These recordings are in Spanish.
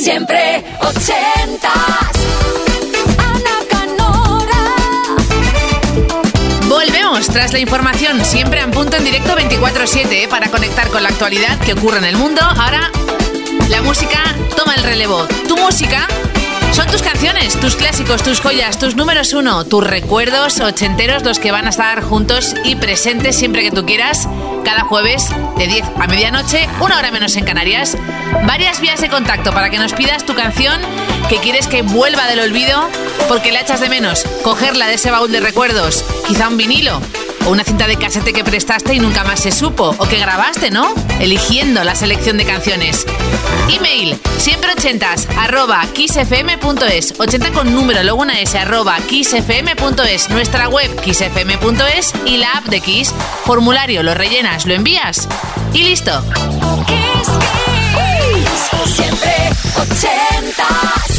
Siempre ochentas. Ana Canora. Volvemos tras la información, siempre en punto en directo 24-7 ¿eh? para conectar con la actualidad que ocurre en el mundo. Ahora la música toma el relevo. Tu música son tus canciones, tus clásicos, tus joyas, tus números uno, tus recuerdos ochenteros, los que van a estar juntos y presentes siempre que tú quieras, cada jueves de 10 a medianoche, una hora menos en Canarias. Varias vías de contacto para que nos pidas tu canción que quieres que vuelva del olvido porque la echas de menos, cogerla de ese baúl de recuerdos, quizá un vinilo o una cinta de casete que prestaste y nunca más se supo, o que grabaste, ¿no? Eligiendo la selección de canciones. Email, siempre ochentas, arroba kissfm.es, 80 con número, luego una S, arroba kissfm.es, nuestra web kissfm.es y la app de Kiss. Formulario, lo rellenas, lo envías y listo. Kiss, Kiss. Siempre ochentas.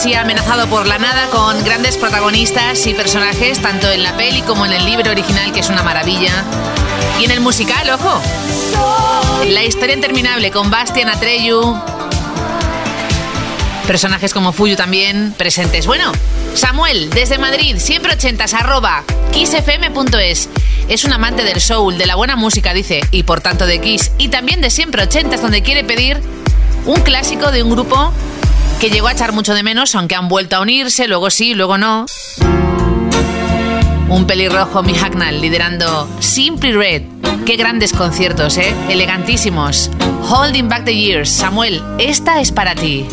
Fantasía amenazado por la nada con grandes protagonistas y personajes tanto en la peli como en el libro original que es una maravilla. Y en el musical, ojo. La historia interminable con Bastian Atreyu. Personajes como Fuyu también presentes. Bueno, Samuel, desde Madrid, siempre ochentas, arroba, kissfm.es. Es un amante del soul, de la buena música, dice, y por tanto de Kiss. Y también de siempre ochentas, donde quiere pedir un clásico de un grupo que llegó a echar mucho de menos, aunque han vuelto a unirse, luego sí, luego no. Un pelirrojo, mi Hacknall, liderando Simply Red. Qué grandes conciertos, ¿eh? Elegantísimos. Holding Back the Years. Samuel, esta es para ti.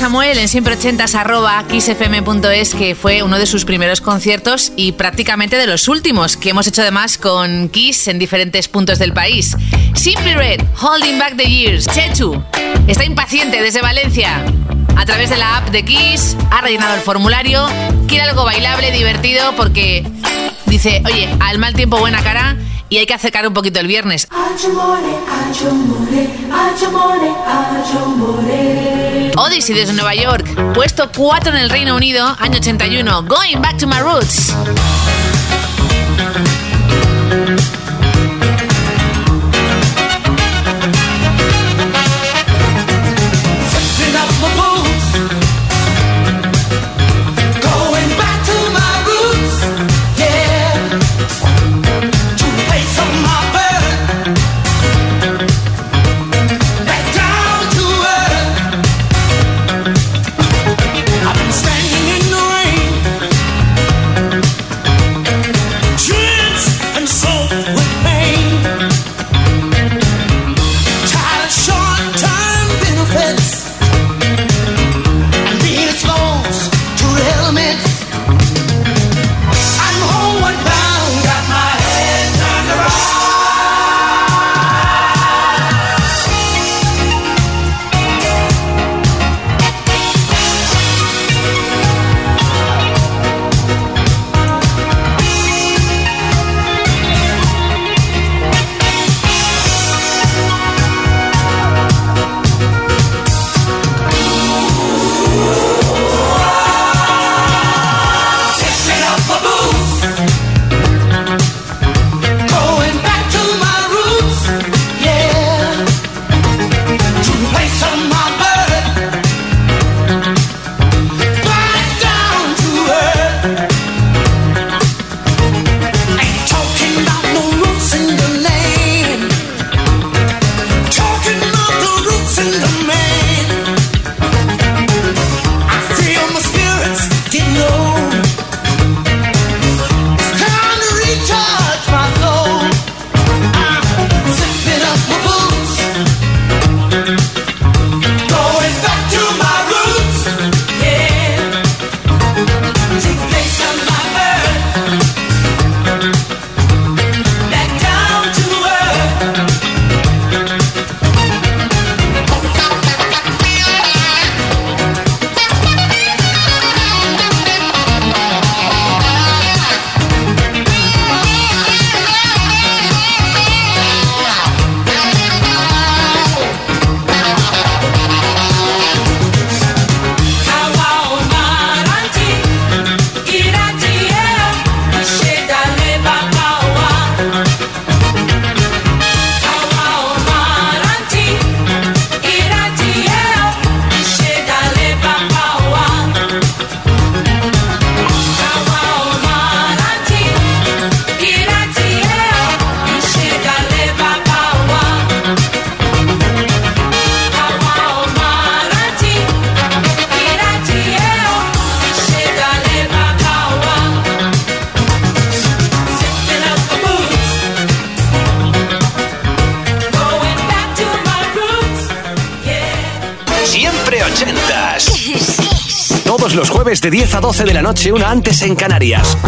Samuel en siempre ochentas arroba kissfm.es que fue uno de sus primeros conciertos y prácticamente de los últimos que hemos hecho además con Kiss en diferentes puntos del país. Simply Red, Holding Back the Years, Chechu, está impaciente desde Valencia. A través de la app de Kiss ha rellenado el formulario, quiere algo bailable, divertido porque dice, oye, al mal tiempo buena cara y hay que acercar un poquito el viernes. Odyssey desde Nueva York, puesto 4 en el Reino Unido, año 81, Going Back to My Roots. noche, una antes en Canarias.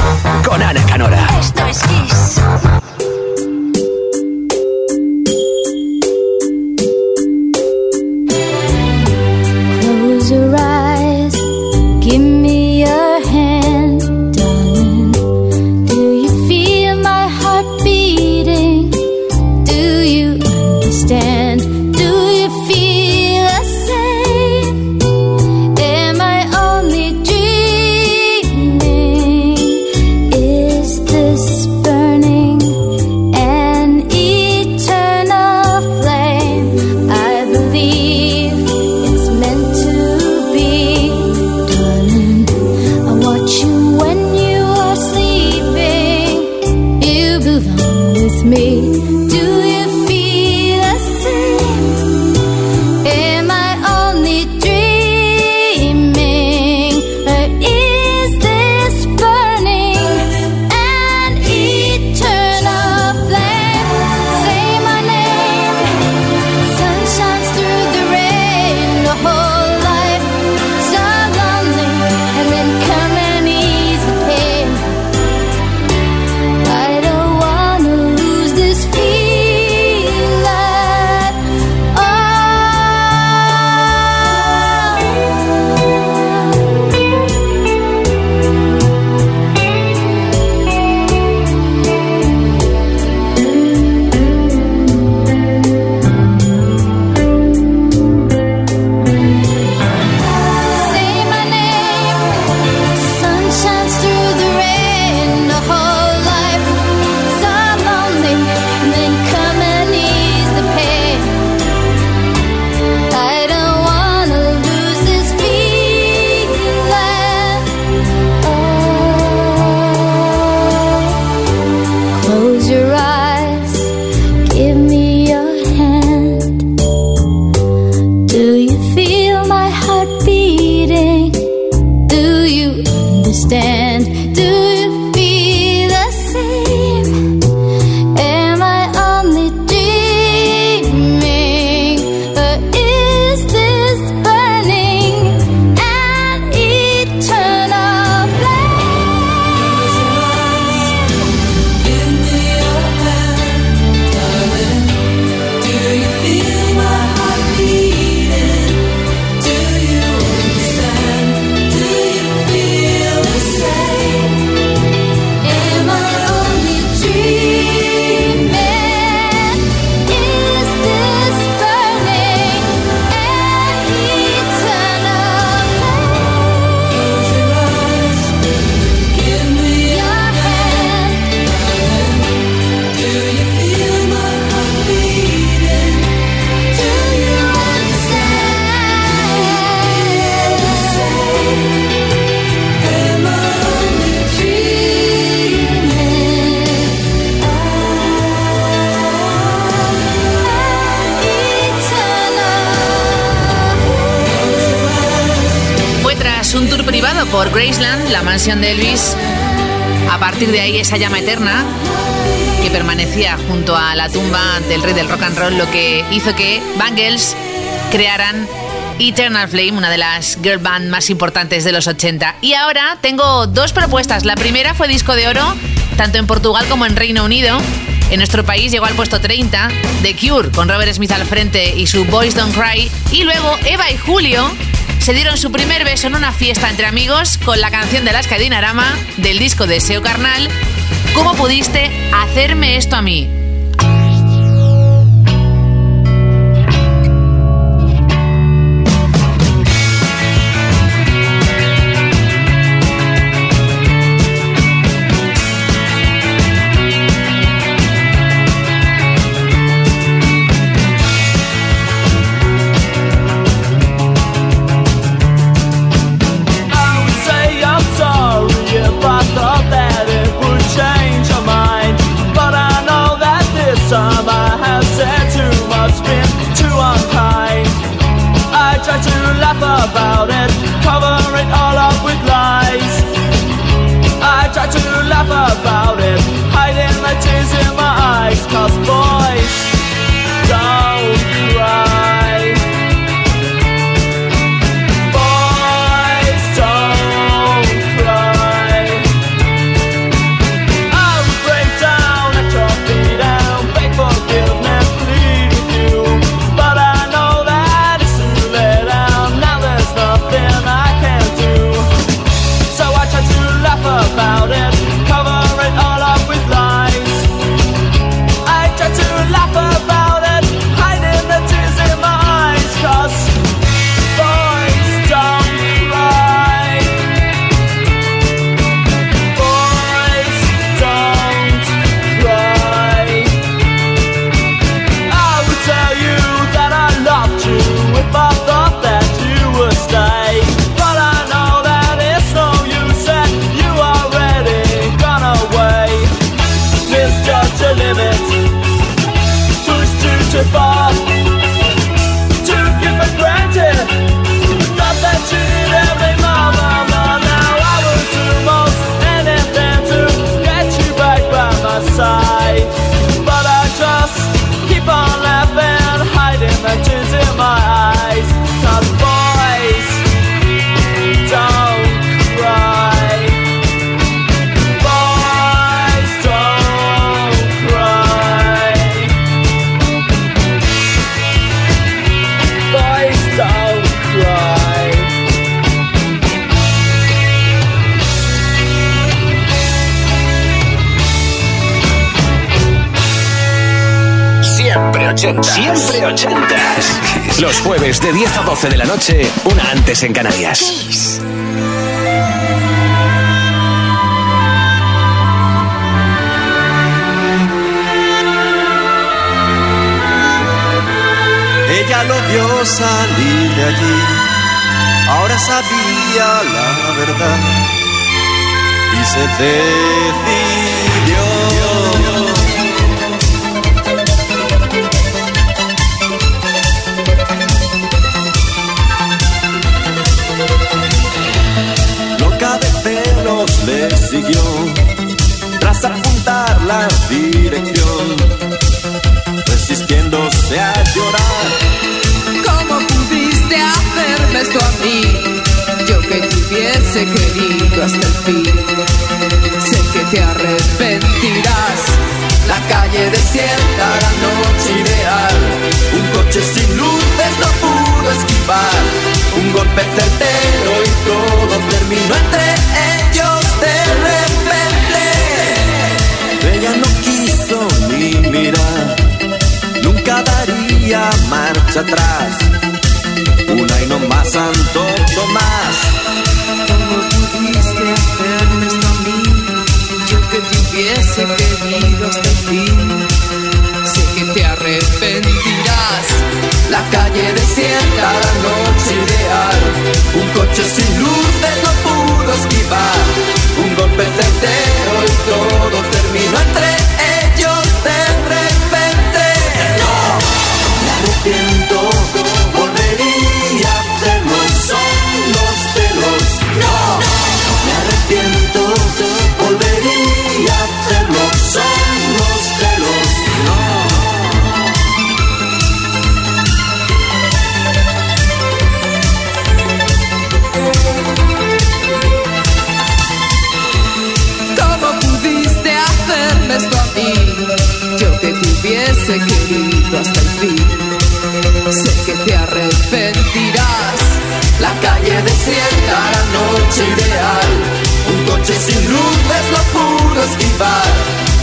stand. mansión de Elvis. A partir de ahí, esa llama eterna que permanecía junto a la tumba del rey del rock and roll, lo que hizo que Bangles crearan Eternal Flame, una de las girl band más importantes de los 80. Y ahora tengo dos propuestas. La primera fue disco de oro, tanto en Portugal como en Reino Unido. En nuestro país llegó al puesto 30 The Cure, con Robert Smith al frente y su Boys Don't Cry. Y luego Eva y Julio se dieron su primer beso en una fiesta entre amigos con la canción de Alaska Dinarama del disco Deseo Carnal, ¿Cómo pudiste hacerme esto a mí? a 12 de la noche, una antes en Canarias. Ella lo vio salir de allí, ahora sabía la verdad. Y se decidió Sé que te arrepentirás. La calle desierta, la noche ideal. Un coche sin luces no pudo esquivar. Un golpe certero y todo terminó entre ellos de repente. Ella no quiso ni mirar. Nunca daría marcha atrás. Una y no más, Santo Tomás hubiese querido este fin. Sé que te arrepentirás. La calle desierta, la noche ideal. Un coche sin luces no pudo esquivar. Un golpe certero y todo terminó entre Sé que te arrepentirás. La calle desierta, la noche ideal. Un coche sin luces lo pudo esquivar.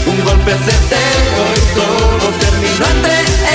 Un golpe certero y todo terminó entre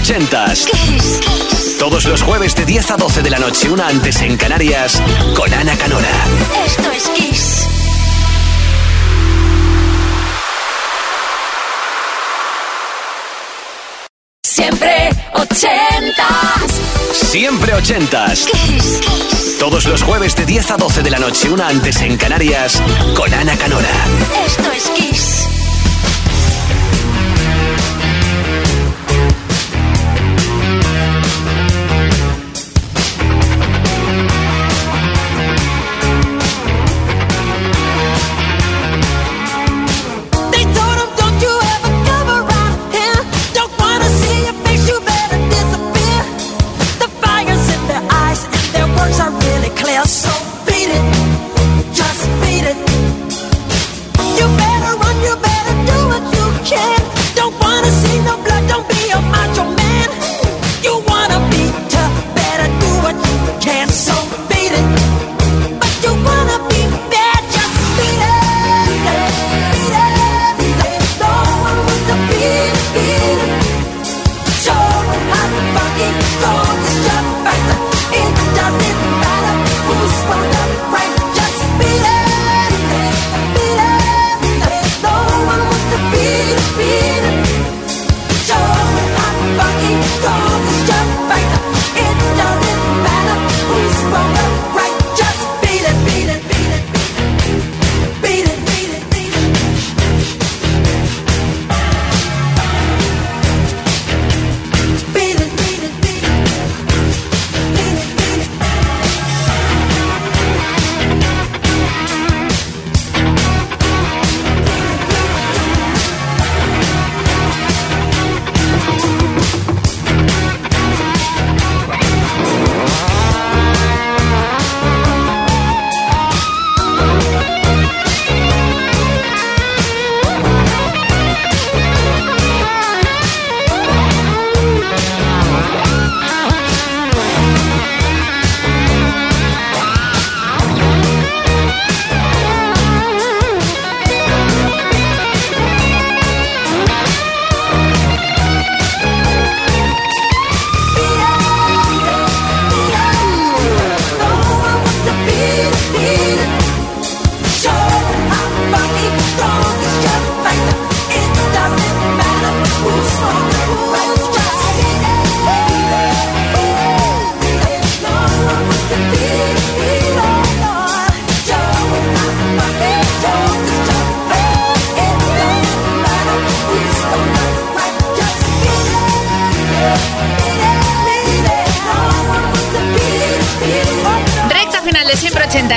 ochentas. Todos los jueves de 10 a 12 de la noche, una antes en Canarias, con Ana Canora. Esto es Kiss. Siempre ochentas. Siempre ochentas. Kiss. Todos los jueves de 10 a 12 de la noche, una antes en Canarias, con Ana Canora. Esto es Kiss.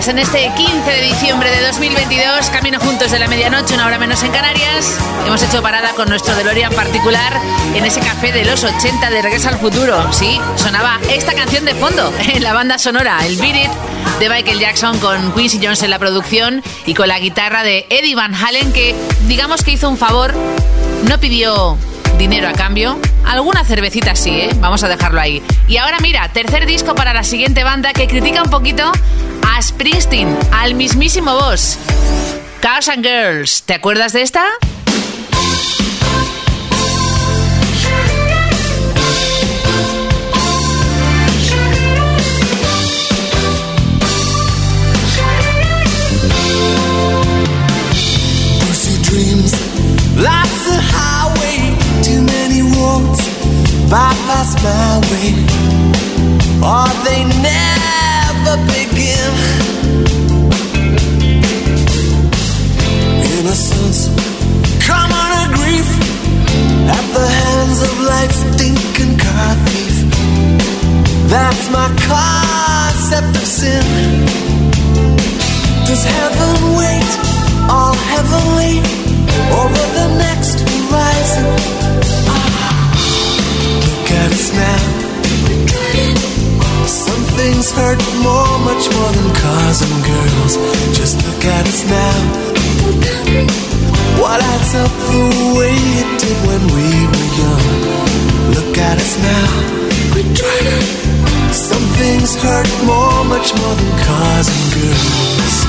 En este 15 de diciembre de 2022, camino juntos de la medianoche, una hora menos en Canarias. Hemos hecho parada con nuestro DeLorean particular en ese café de los 80 de Regreso al Futuro. Sí, sonaba esta canción de fondo en la banda sonora, el Beat It de Michael Jackson con Quincy Jones en la producción y con la guitarra de Eddie Van Halen que digamos que hizo un favor, no pidió dinero a cambio. Alguna cervecita sí, ¿eh? Vamos a dejarlo ahí. Y ahora mira, tercer disco para la siguiente banda que critica un poquito a Springsteen, al mismísimo boss. Cars and Girls, ¿te acuerdas de esta? Lots of highway, too many roads bypass my way, or they never Innocence, common grief, at the hands of life's stinking car thief. That's my concept of sin. Does heaven wait all heavenly over the much more than cars and girls. Just look at us now. What adds up the way it did when we were young? Look at us now. Some things hurt more, much more than cars and girls.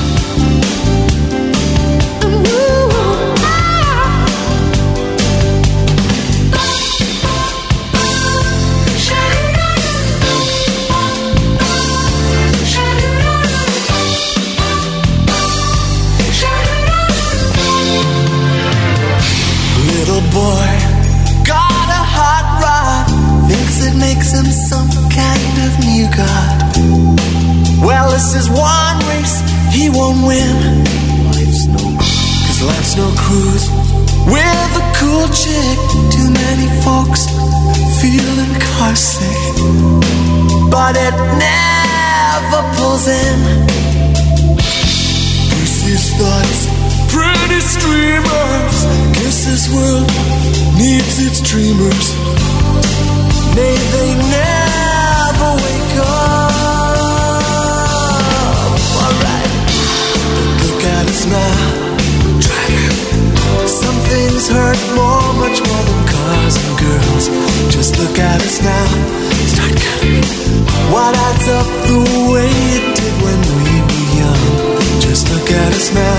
Pulls in. Lucy's thoughts, pretty streamers. Guess this world needs its dreamers. May they never wake up. Alright, look at us now. Some things hurt more, much more than cars and girls. Just look at us now. Start counting. What adds up the way it did when we were young? Just look at us now.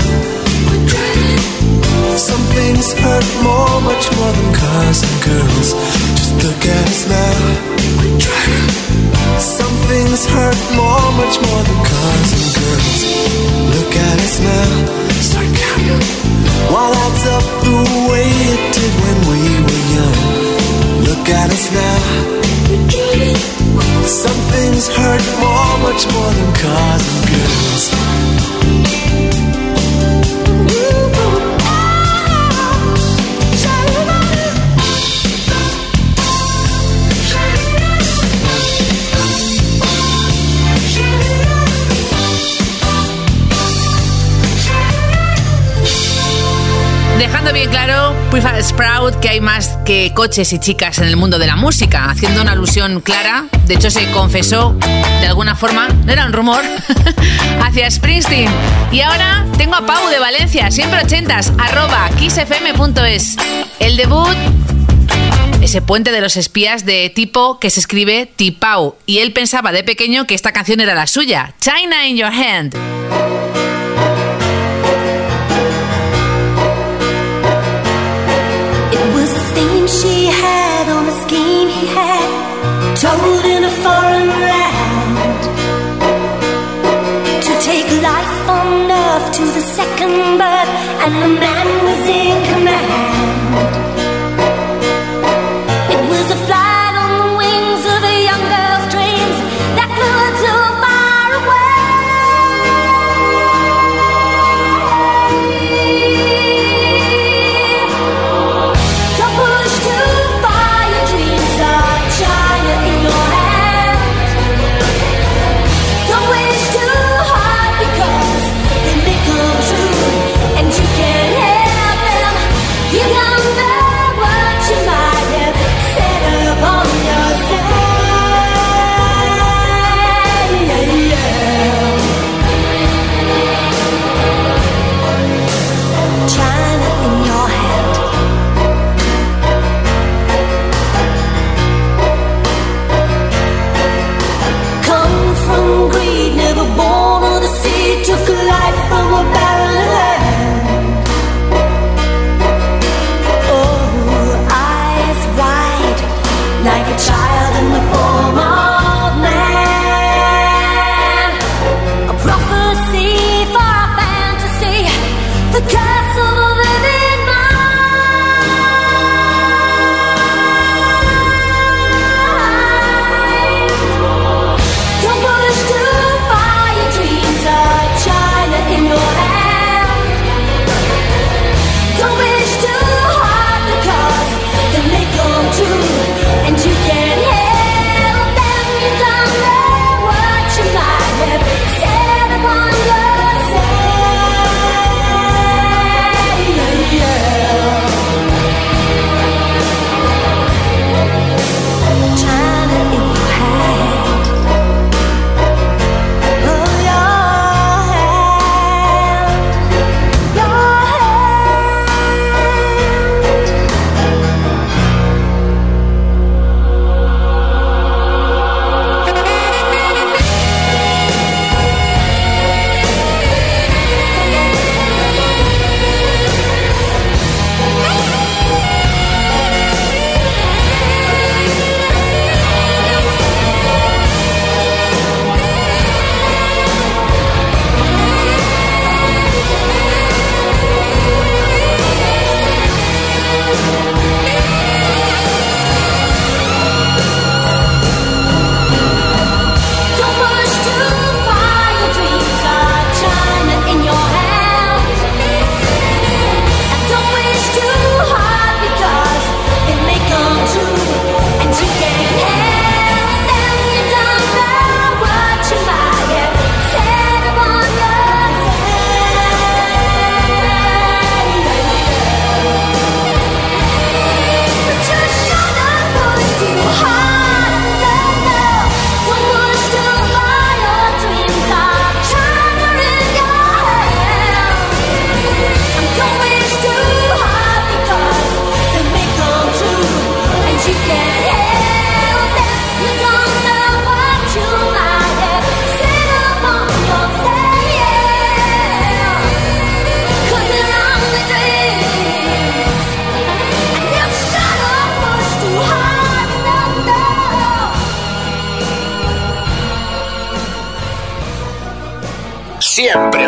We're. Some things hurt more, much more than cars and girls. Just look at us now. We're. Some things hurt more, much more than cars and girls. Look at us now. Start counting. What adds up the way it did when we were young? Look at us now. Some things hurt more, much more than cars and girls. Dejando bien claro, Prefab Sprout, que hay más que coches y chicas en el mundo de la música, haciendo una alusión clara, de hecho se confesó de alguna forma, no era un rumor, hacia Springsteen. Y ahora tengo a Pau de Valencia, siempre ochentas, arroba kissfm.es. El debut, ese puente de los espías de tipo que se escribe Tipau, y él pensaba de pequeño que esta canción era la suya, China in Your Hand. She had on a scheme he had, told in a foreign land. To take life on earth to the second birth, and the man was in command.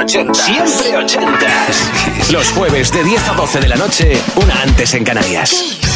80. Siempre ochentas. Los jueves de 10 a 12 de la noche, una antes en Canarias.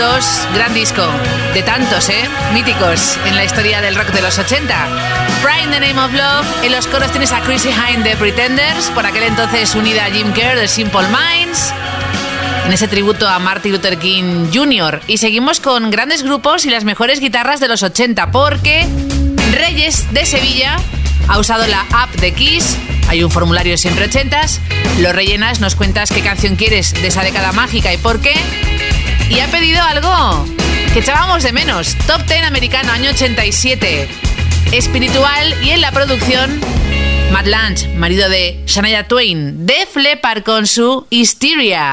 92, gran disco, de tantos, ¿eh? Míticos en la historia del rock de los 80. Pride in the Name of Love, en los coros tienes a Chrissy Hine de Pretenders, por aquel entonces unida a Jim Kerr de Simple Minds, en ese tributo a Martin Luther King Jr. Y seguimos con grandes grupos y las mejores guitarras de los 80, porque Reyes de Sevilla ha usado la app de Kiss hay un formulario siempre ochentas, lo rellenas, nos cuentas qué canción quieres de esa década mágica y por qué. Y ha pedido algo que echábamos de menos. Top 10 americano, año 87. Espiritual y en la producción, Matt Lange, marido de Shania Twain, de Leppard con su Hysteria.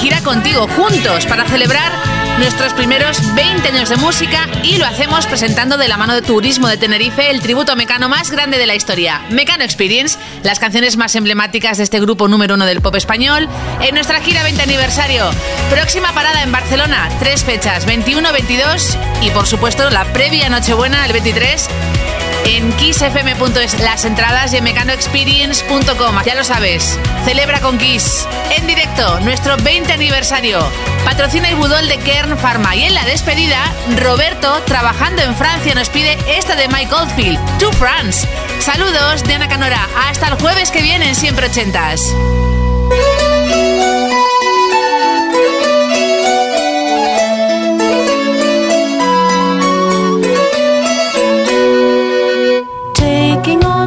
Gira contigo, juntos, para celebrar nuestros primeros 20 años de música y lo hacemos presentando de la mano de Turismo de Tenerife el tributo Mecano más grande de la historia, Mecano Experience, las canciones más emblemáticas de este grupo número uno del pop español, en nuestra gira 20 aniversario. Próxima parada en Barcelona, tres fechas, 21, 22 y por supuesto la previa Nochebuena, el 23 en kissfm.es las entradas y en mecanoexperience.com. Ya lo sabes, celebra con Kiss. En directo, nuestro 20 aniversario. Patrocina Ibudol de Kern Pharma. Y en la despedida, Roberto, trabajando en Francia, nos pide esta de Mike Oldfield, To France. Saludos de Ana Canora. Hasta el jueves que viene en Siempre Ochentas. walking on